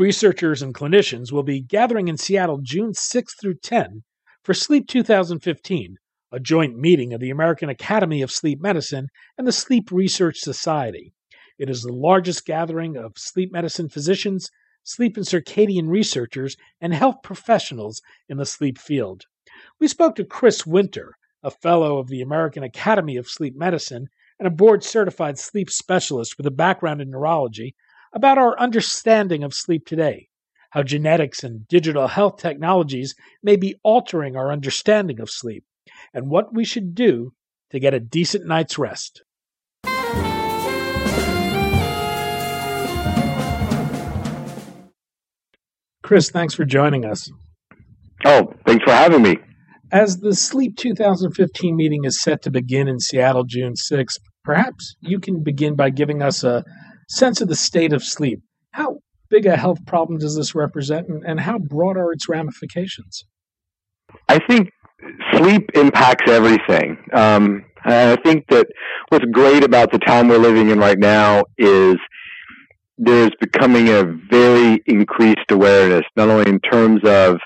Researchers and clinicians will be gathering in Seattle June 6 through 10 for Sleep 2015, a joint meeting of the American Academy of Sleep Medicine and the Sleep Research Society. It is the largest gathering of sleep medicine physicians, sleep and circadian researchers, and health professionals in the sleep field. We spoke to Chris Winter, a fellow of the American Academy of Sleep Medicine and a board certified sleep specialist with a background in neurology, about our understanding of sleep today, how genetics and digital health technologies may be altering our understanding of sleep, and what we should do to get a decent night's rest. Chris, thanks for joining us. Oh, thanks for having me. As the Sleep 2015 meeting is set to begin in Seattle June 6th, perhaps you can begin by giving us a sense of the state of sleep. How big a health problem does this represent, and, and how broad are its ramifications? I think sleep impacts everything. Um, I think that what's great about the time we're living in right now is there's becoming a very increased awareness, not only in terms of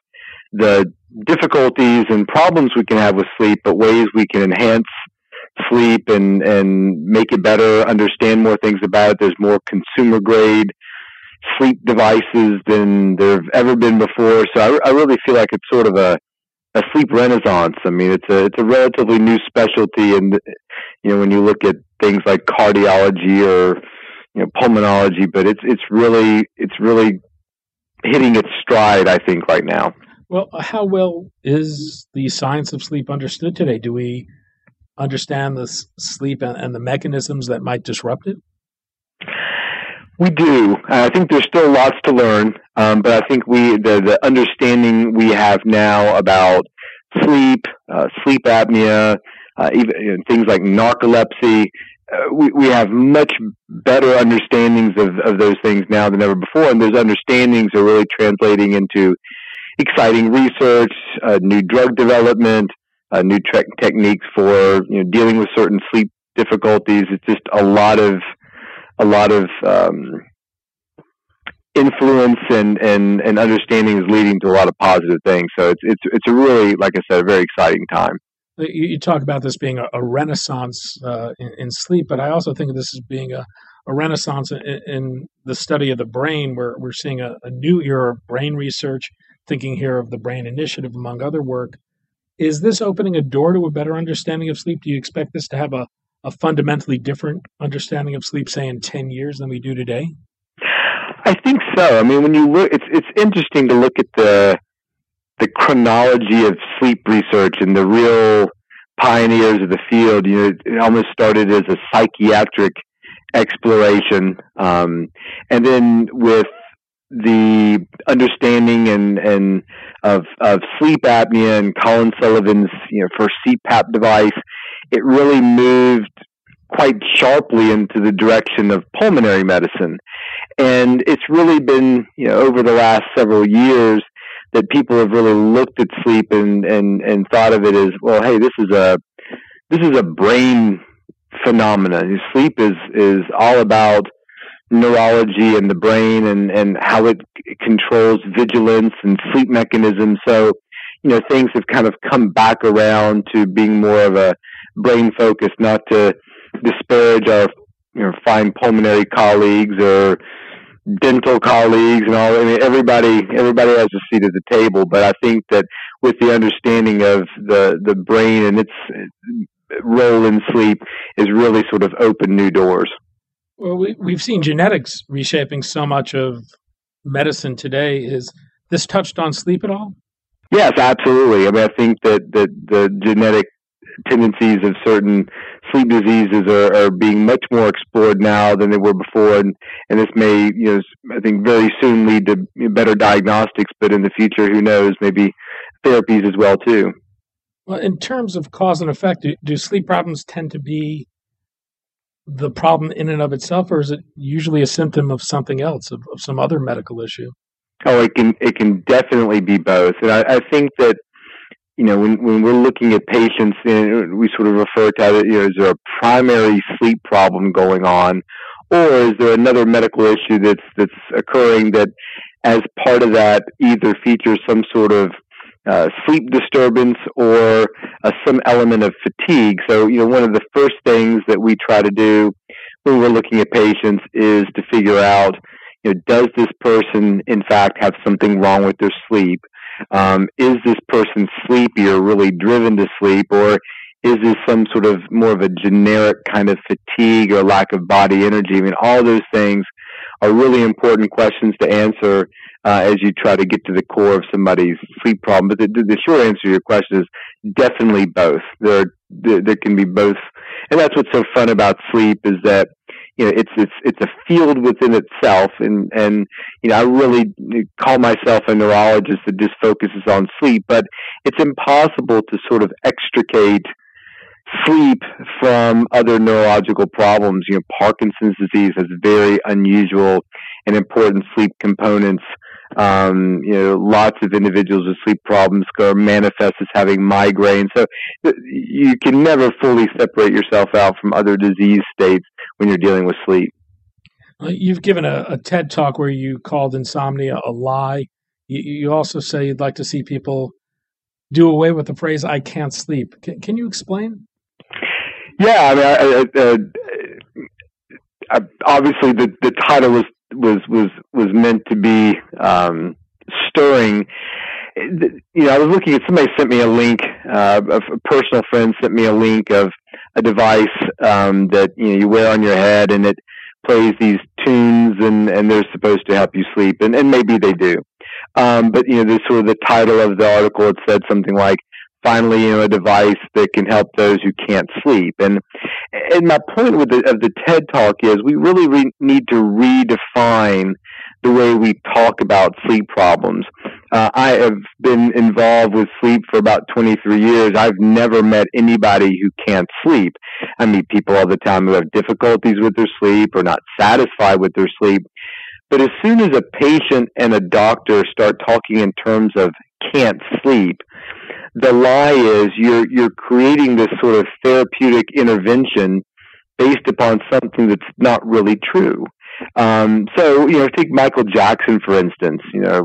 the difficulties and problems we can have with sleep, but ways we can enhance sleep and and make it better, understand more things about it. There's more consumer grade sleep devices than there have ever been before. So I, I really feel like it's sort of a a sleep renaissance. I mean, it's a it's a relatively new specialty, and you know when you look at things like cardiology or you know pulmonology, but it's it's really it's really hitting its stride. I think right now. Well, how well is the science of sleep understood today? Do we understand the sleep and, and the mechanisms that might disrupt it? We do. I think there's still lots to learn, um, but I think we the, the understanding we have now about sleep, uh, sleep apnea, uh, even you know, things like narcolepsy. Uh, we, we have much better understandings of, of those things now than ever before, and those understandings are really translating into exciting research, uh, new drug development, uh, new tre- techniques for you know dealing with certain sleep difficulties. It's just a lot of a lot of um, influence and, and, and understanding is leading to a lot of positive things. So it's it's it's a really, like I said, a very exciting time. You, you talk about this being a, a renaissance uh, in, in, sleep, but I also think of this as being a, a renaissance in, in, the study of the brain, where we're seeing a, a new era of brain research. Thinking here of the Brain Initiative, among other work, is this opening a door to a better understanding of sleep? Do you expect this to have a, a fundamentally different understanding of sleep, say in ten years, than we do today? I think so. I mean, when you look, it's it's interesting to look at the the chronology of sleep research and the real pioneers of the field. You know, it almost started as a psychiatric exploration, um, and then with the understanding and and of of sleep apnea and Colin Sullivan's you know first CPAP device, it really moved quite sharply into the direction of pulmonary medicine, and it's really been you know over the last several years that people have really looked at sleep and and and thought of it as well. Hey, this is a this is a brain phenomenon. Sleep is is all about neurology and the brain and, and how it controls vigilance and sleep mechanisms. So, you know, things have kind of come back around to being more of a brain focus, not to disparage our you know, fine pulmonary colleagues or dental colleagues and all. I mean, everybody everybody has a seat at the table, but I think that with the understanding of the the brain and its role in sleep is really sort of opened new doors. Well, we, we've seen genetics reshaping so much of medicine today. Is this touched on sleep at all? Yes, absolutely. I mean, I think that, that the genetic tendencies of certain sleep diseases are, are being much more explored now than they were before, and, and this may, you know, I think very soon lead to better diagnostics, but in the future, who knows, maybe therapies as well too. Well, in terms of cause and effect, do, do sleep problems tend to be the problem in and of itself, or is it usually a symptom of something else, of, of some other medical issue? Oh, it can it can definitely be both, and I, I think that you know when when we're looking at patients, and we sort of refer to it, you know, is there a primary sleep problem going on, or is there another medical issue that's that's occurring that, as part of that, either features some sort of uh, sleep disturbance or uh, some element of fatigue. So, you know, one of the first things that we try to do when we're looking at patients is to figure out, you know, does this person in fact have something wrong with their sleep? Um, is this person sleepy or really driven to sleep, or is this some sort of more of a generic kind of fatigue or lack of body energy? I mean, all those things are really important questions to answer uh, as you try to get to the core of somebody's sleep problem. But the, the short answer to your question is definitely both. There, there, there can be both, and that's what's so fun about sleep is that you know it's it's it's a field within itself, and and you know I really call myself a neurologist that just focuses on sleep, but it's impossible to sort of extricate sleep from other neurological problems. You know, Parkinson's disease has very unusual and important sleep components. Um, you know, lots of individuals with sleep problems are manifest as having migraine. So you can never fully separate yourself out from other disease states when you're dealing with sleep. You've given a, a TED talk where you called insomnia a lie. You, you, also say you'd like to see people do away with the phrase "I can't sleep." Can, can you explain? Yeah, I mean, I, I, I, obviously the the title was was was was meant to be um, stirring. You know, I was looking at somebody sent me a link. Uh, a personal friend sent me a link of a device um, that you know you wear on your head, and it plays these tunes, and and they're supposed to help you sleep, and and maybe they do. Um, but you know, the sort of the title of the article it said something like finally, you know, a device that can help those who can't sleep. And and my point with the, of the TED Talk is we really re- need to redefine the way we talk about sleep problems. Uh, I have been involved with sleep for about 23 years. I've never met anybody who can't sleep. I meet people all the time who have difficulties with their sleep or not satisfied with their sleep. But as soon as a patient and a doctor start talking in terms of can't sleep, the lie is you're you're creating this sort of therapeutic intervention based upon something that's not really true. Um, so you know, take Michael Jackson for instance. You know,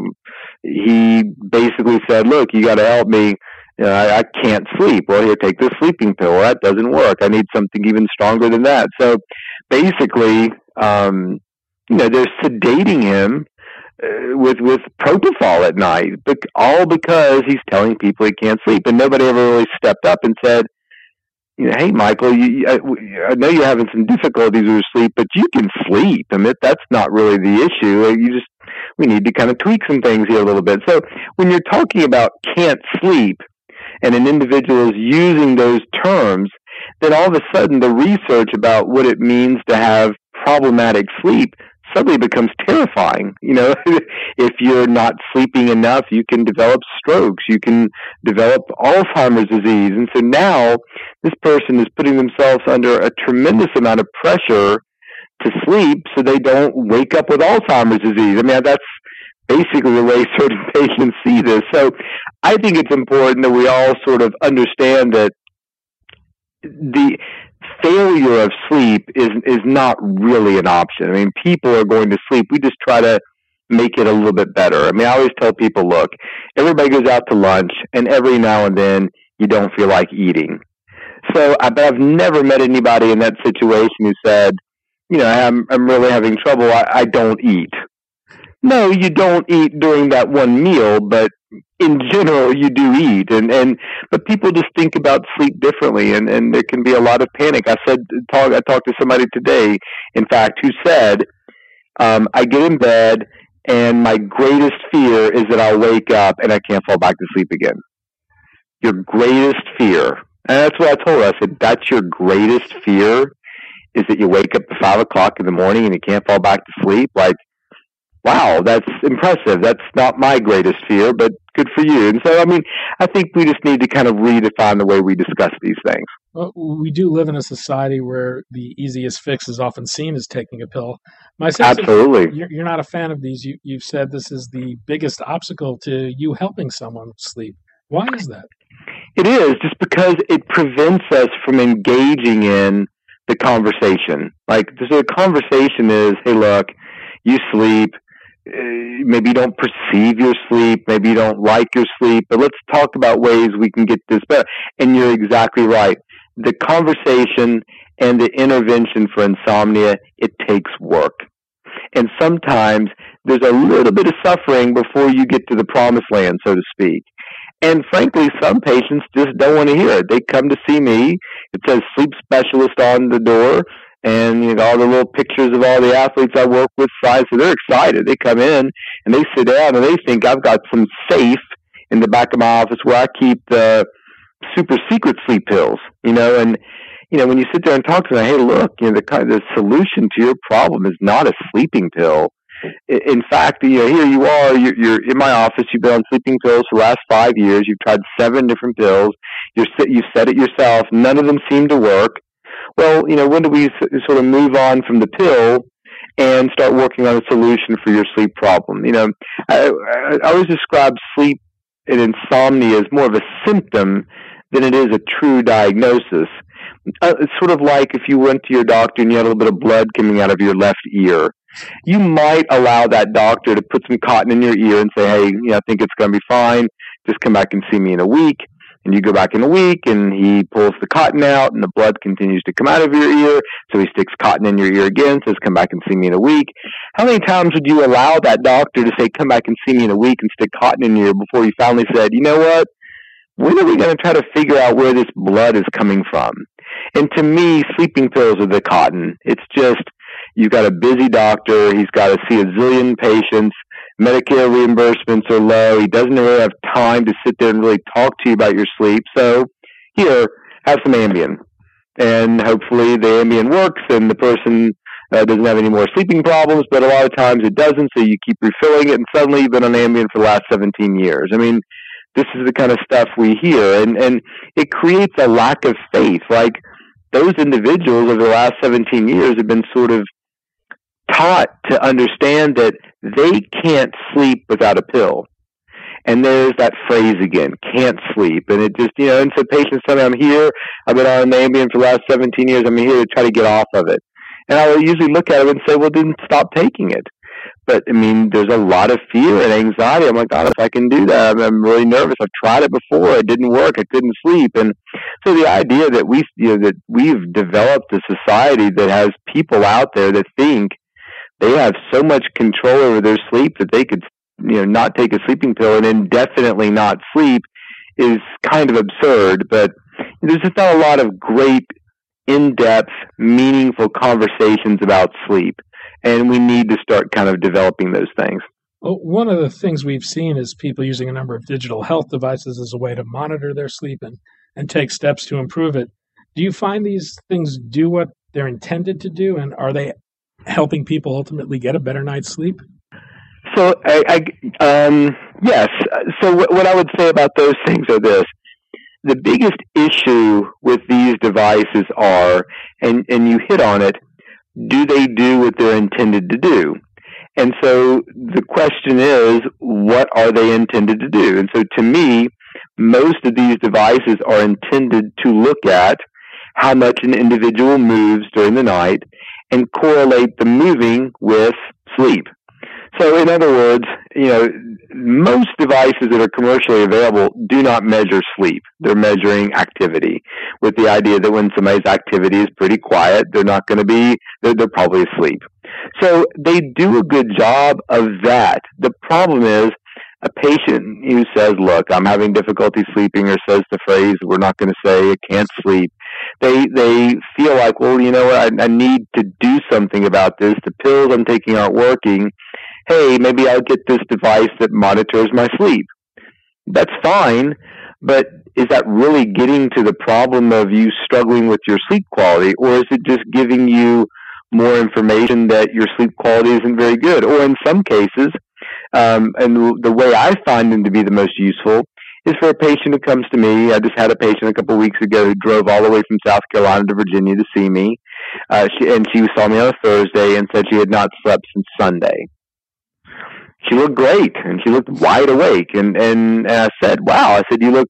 he basically said, "Look, you got to help me." You know, I, I can't sleep. Well, here, take this sleeping pill. Well, that doesn't work. I need something even stronger than that. So, basically, um, you know, they're sedating him with with propofol at night, but all because he's telling people he can't sleep, and nobody ever really stepped up and said, you know, "Hey, Michael, you, I, I know you're having some difficulties with sleep, but you can sleep, and that, that's not really the issue. Uh, you just we need to kind of tweak some things here a little bit." So when you're talking about can't sleep, and an individual is using those terms, then all of a sudden the research about what it means to have problematic sleep suddenly becomes terrifying. You know, if you're not sleeping enough, you can develop strokes, you can develop Alzheimer's disease. And so now this person is putting themselves under a tremendous amount of pressure to sleep so they don't wake up with Alzheimer's disease. I mean, that's basically the way certain patients see this. So I think it's important that we all sort of understand that the failure of sleep is is not really an option. I mean, people are going to sleep. We just try to make it a little bit better. I mean, I always tell people, look, everybody goes out to lunch, and every now and then you don't feel like eating. So, I, but I've never met anybody in that situation who said, you know, I'm I'm really having trouble. I, I don't eat. No, you don't eat during that one meal, but in general you do eat and and but people just think about sleep differently and and there can be a lot of panic i said talk i talked to somebody today in fact who said um i get in bed and my greatest fear is that i'll wake up and i can't fall back to sleep again your greatest fear And that's what I told her. I said, that's your greatest fear is that you wake up at five o'clock in the morning and you can't fall back to sleep. Like, wow, that's impressive. That's not my greatest fear, but good for you. And so, I mean, I think we just need to kind of redefine the way we discuss these things. Well, we do live in a society where the easiest fix is often seen as taking a pill. My sense Absolutely. You're, you're, not a fan of these. You, you've said this is the biggest obstacle to you helping someone sleep. Why is that? It is just because it prevents us from engaging in the conversation. Like, so the conversation is, hey, look, you sleep Uh, maybe you don't perceive your sleep, maybe you don't like your sleep, but let's talk about ways we can get this better. And you're exactly right. The conversation and the intervention for insomnia, it takes work. And sometimes there's a little bit of suffering before you get to the promised land, so to speak. And frankly, some patients just don't want to hear it. They come to see me. It says sleep specialist on the door and you know all the little pictures of all the athletes I work with size. So they're excited. They come in and they sit down and they think I've got some safe in the back of my office where I keep the super secret sleep pills. You know, and you know when you sit there and talk to them, hey, look, you know the kind of the solution to your problem is not a sleeping pill. In fact, you know, here you are. You're, you're in my office. You've been on sleeping pills for the last five years. You've tried seven different pills. You're you said it yourself. None of them seem to work well, you know, when do we sort of move on from the pill and start working on a solution for your sleep problem? You know, I, I always describe sleep and insomnia as more of a symptom than it is a true diagnosis. Uh, it's sort of like if you went to your doctor and you had a little bit of blood coming out of your left ear. You might allow that doctor to put some cotton in your ear and say, hey, you know, I think it's going to be fine. Just come back and see me in a week and you go back in a week and he pulls the cotton out and the blood continues to come out of your ear. So he sticks cotton in your ear again, says, come back and see me in a week. How many times would you allow that doctor to say, come back and see me in a week and stick cotton in your ear before you finally said, you know what? When are we going to try to figure out where this blood is coming from? And to me, sleeping pills are the cotton. It's just, you've got a busy doctor. He's got to see a zillion patients Medicare reimbursements are low. He doesn't really have time to sit there and really talk to you about your sleep. So here, have some Ambien. And hopefully the Ambien works and the person uh, doesn't have any more sleeping problems, but a lot of times it doesn't, so you keep refilling it, and suddenly you've been on Ambien for the last 17 years. I mean, this is the kind of stuff we hear, and, and it creates a lack of faith. Like, those individuals over the last 17 years have been sort of taught to understand that they can't sleep without a pill. And there's that phrase again, can't sleep. And it just, you know, and so patients tell me, I'm here, I've been on Ambien for the last 17 years, I'm here to try to get off of it. And I will usually look at them and say, well, then stop taking it. But I mean, there's a lot of fear and anxiety. I'm like, God, if I can do that, I'm, I'm really nervous. I've tried it before. It didn't work. I couldn't sleep. And so the idea that we, you know, that we've developed a society that has people out there that think they have so much control over their sleep that they could you know not take a sleeping pill and indefinitely not sleep is kind of absurd but there's just not a lot of great in-depth meaningful conversations about sleep and we need to start kind of developing those things well, one of the things we've seen is people using a number of digital health devices as a way to monitor their sleep and, and take steps to improve it. Do you find these things do what they're intended to do, and are they helping people ultimately get a better night's sleep? So, I, I um, yes. So, what, what I would say about those things are this: the biggest issue with these devices are, and and you hit on it, do they do what they're intended to do? And so the question is, what are they intended to do? And so to me, most of these devices are intended to look at how much an individual moves during the night and correlate the moving with sleep. So in other words, you know, most devices that are commercially available do not measure sleep. They're measuring activity with the idea that when somebody's activity is pretty quiet, they're not going to be, they're, they're probably asleep. So they do a good job of that. The problem is a patient who says, look, I'm having difficulty sleeping or says the phrase, we're not going to say I can't sleep. They, they feel like, well, you know what, I, I need to do something about this. The pills I'm taking aren't working. Hey, maybe I'll get this device that monitors my sleep. That's fine. but is that really getting to the problem of you struggling with your sleep quality, or is it just giving you more information that your sleep quality isn't very good? Or in some cases, um, and the way I find them to be the most useful is for a patient who comes to me. I just had a patient a couple of weeks ago who drove all the way from South Carolina to Virginia to see me. Uh, she, and she saw me on a Thursday and said she had not slept since Sunday. She looked great and she looked wide awake. And, and, and I said, wow, I said, you look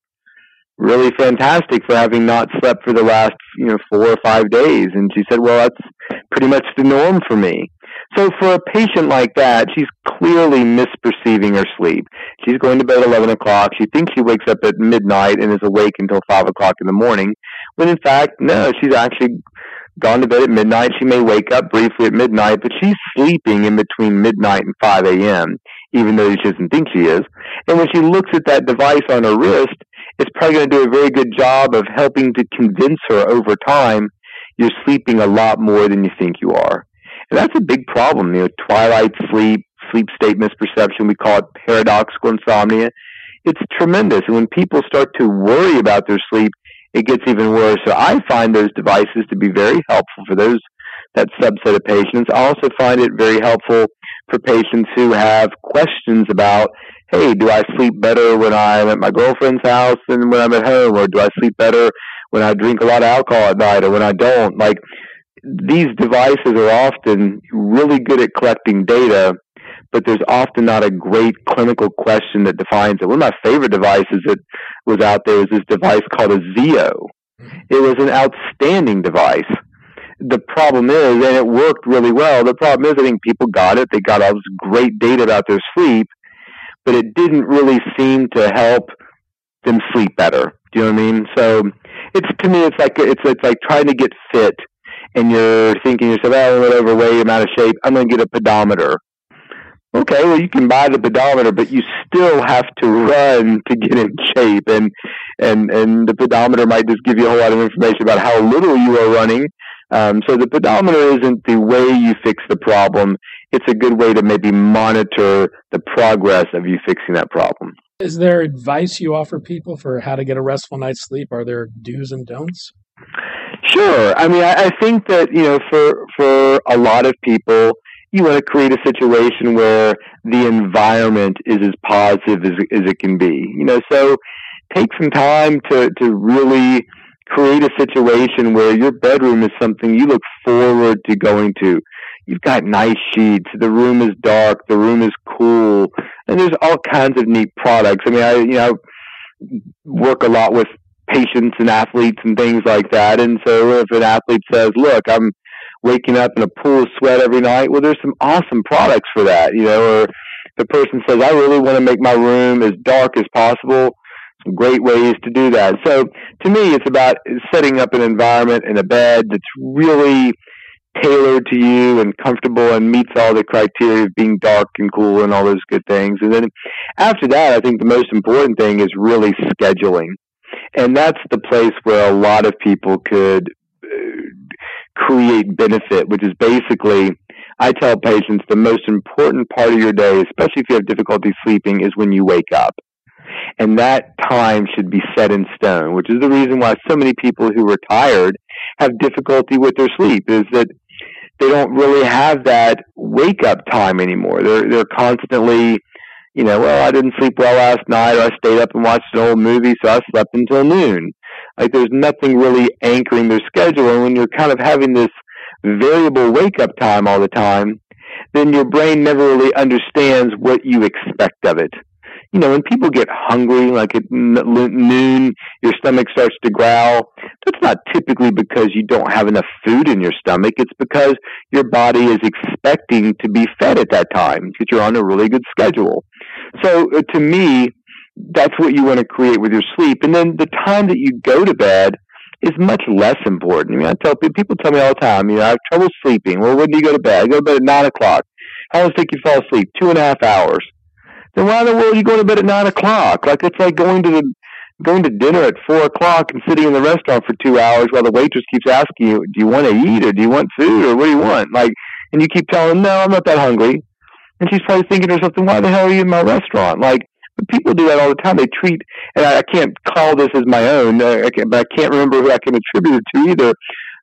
really fantastic for having not slept for the last, you know, four or five days. And she said, well, that's pretty much the norm for me. So for a patient like that, she's clearly misperceiving her sleep. She's going to bed at 11 o'clock. She thinks she wakes up at midnight and is awake until 5 o'clock in the morning, when in fact, no, she's actually gone to bed at midnight. She may wake up briefly at midnight, but she's sleeping in between midnight and 5 a.m., even though she doesn't think she is. And when she looks at that device on her wrist, it's probably going to do a very good job of helping to convince her over time you're sleeping a lot more than you think you are. And that's a big problem. You know, twilight sleep, sleep state misperception, we call it paradoxical insomnia. It's tremendous. And when people start to worry about their sleep, it gets even worse. So I find those devices to be very helpful for those that subset of patients. I also find it very helpful for patients who have questions about, hey, do I sleep better when I'm at my girlfriend's house than when I'm at home? Or do I sleep better when I drink a lot of alcohol at night or when I don't? Like, these devices are often really good at collecting data, but there's often not a great clinical question that defines it. One of my favorite devices that was out there was this device called a Zeo. It was an outstanding device. The problem is, and it worked really well, the problem is I think people got it, they got all this great data about their sleep, but it didn't really seem to help them sleep better. Do you know what I mean? So it's to me it's like it's it's like trying to get fit and you're thinking yourself, oh, I'm overweight, I'm out of shape, I'm going to get a pedometer. Okay, well, you can buy the pedometer, but you still have to run to get in shape, and and and the pedometer might just give you a whole lot of information about how little you are running. Um, so the pedometer isn't the way you fix the problem. It's a good way to maybe monitor the progress of you fixing that problem. Is there advice you offer people for how to get a restful night's sleep? Are there do's and don'ts? Sure. I mean, I, I think that you know, for for a lot of people, you want to create a situation where the environment is as positive as, as it can be. You know, so take some time to to really create a situation where your bedroom is something you look forward to going to. You've got nice sheets. The room is dark. The room is cool, and there's all kinds of neat products. I mean, I you know work a lot with patients and athletes and things like that. And so if an athlete says, look, I'm waking up in a pool of sweat every night, well, there's some awesome products for that, you know, or the person says, I really want to make my room as dark as possible. Some great ways to do that. So to me, it's about setting up an environment and a bed that's really tailored to you and comfortable and meets all the criteria of being dark and cool and all those good things. And then after that, I think the most important thing is really scheduling. And that's the place where a lot of people could uh, create benefit, which is basically, I tell patients the most important part of your day, especially if you have difficulty sleeping, is when you wake up. And that time should be set in stone, which is the reason why so many people who are tired have difficulty with their sleep, is that they don't really have that wake up time anymore. They're, they're constantly you know, well, I didn't sleep well last night, or I stayed up and watched an old movie, so I slept until noon. Like, there's nothing really anchoring their schedule. And when you're kind of having this variable wake up time all the time, then your brain never really understands what you expect of it you know, when people get hungry, like at noon, your stomach starts to growl, that's not typically because you don't have enough food in your stomach. It's because your body is expecting to be fed at that time because you're on a really good schedule. So uh, to me, that's what you want to create with your sleep. And then the time that you go to bed is much less important. I mean, I tell people, people tell me all the time, you know, I have trouble sleeping. Well, when do you go to bed? I go to bed at nine o'clock. How long does it take you to fall asleep? Two and a half hours then why in the world are you going to bed at nine o'clock? Like it's like going to the going to dinner at four o'clock and sitting in the restaurant for two hours while the waitress keeps asking you, "Do you want to eat or do you want food or what do you want?" Like, and you keep telling them, "No, I'm not that hungry," and she's probably thinking to herself, "Why the hell are you in my restaurant?" Like, people do that all the time. They treat, and I, I can't call this as my own, uh, I can, but I can't remember who I can attribute it to either.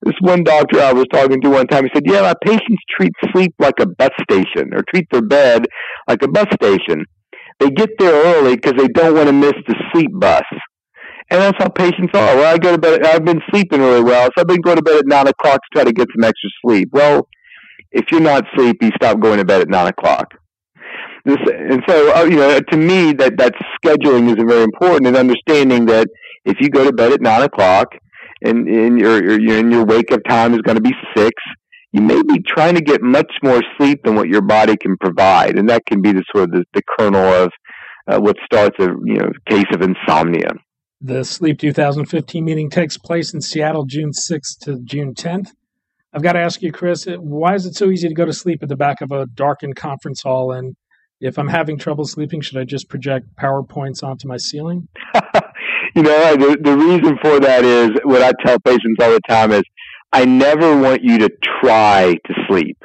This one doctor I was talking to one time, he said, "Yeah, my patients treat sleep like a bus station, or treat their bed like a bus station. They get there early because they don't want to miss the sleep bus." And that's how patients are. Well, I go to bed. I've been sleeping really well, so I've been going to bed at nine o'clock to try to get some extra sleep. Well, if you're not sleepy, stop going to bed at nine o'clock. This, and so, uh, you know, to me, that that scheduling is very important, and understanding that if you go to bed at nine o'clock, and, and your, your your wake up time is going to be six, you may be trying to get much more sleep than what your body can provide, and that can be the sort of the, the kernel of uh, what starts a you know case of insomnia. The Sleep 2015 meeting takes place in Seattle June 6th to June 10th. I've got to ask you, Chris, why is it so easy to go to sleep at the back of a darkened conference hall? And if I'm having trouble sleeping, should I just project PowerPoints onto my ceiling? you know, the, the reason for that is what I tell patients all the time is I never want you to try to sleep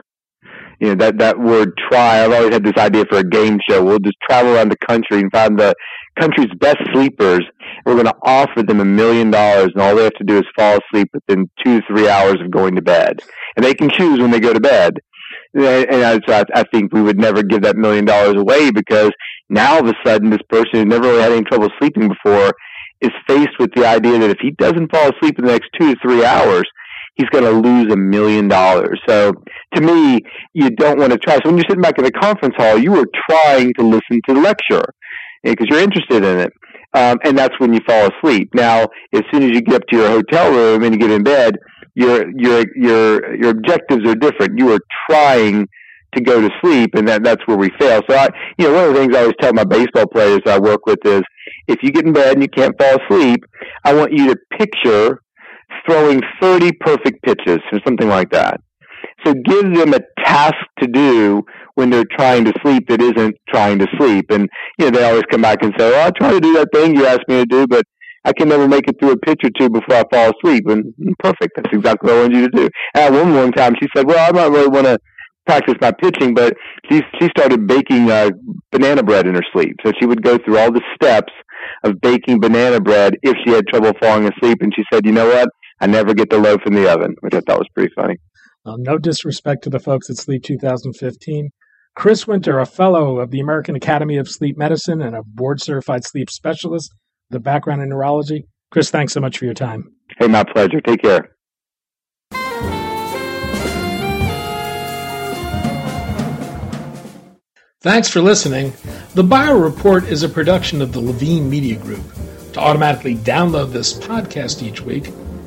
you know that that word try i've always had this idea for a game show we'll just travel around the country and find the country's best sleepers we're going to offer them a million dollars and all they have to do is fall asleep within two to three hours of going to bed and they can choose when they go to bed and I, I think we would never give that million dollars away because now all of a sudden this person who never really had any trouble sleeping before is faced with the idea that if he doesn't fall asleep in the next two to three hours he's going to lose a million dollars. So to me, you don't want to try. So when you're sitting back in the conference hall, you are trying to listen to the lecture eh, because you're interested in it. Um, and that's when you fall asleep. Now, as soon as you get up to your hotel room and you get in bed, your your your your objectives are different. You are trying to go to sleep, and that that's where we fail. So, I, you know, one of the things I always tell my baseball players I work with is, if you get in bed and you can't fall asleep, I want you to picture throwing 30 perfect pitches or something like that. So give them a task to do when they're trying to sleep that isn't trying to sleep. And, you know, they always come back and say, well, I'll try to do that thing you asked me to do, but I can never make it through a pitch or two before I fall asleep. And mm, perfect. That's exactly what I wanted you to do. And one one time she said, well, I don't really want to practice my pitching, but she, she started baking uh, banana bread in her sleep. So she would go through all the steps of baking banana bread if she had trouble falling asleep. And she said, you know what? I never get the loaf in the oven, which I thought was pretty funny. Um, no disrespect to the folks at Sleep 2015. Chris Winter, a fellow of the American Academy of Sleep Medicine and a board certified sleep specialist with a background in neurology. Chris, thanks so much for your time. Hey, my pleasure. Take care. Thanks for listening. The Bio Report is a production of the Levine Media Group. To automatically download this podcast each week,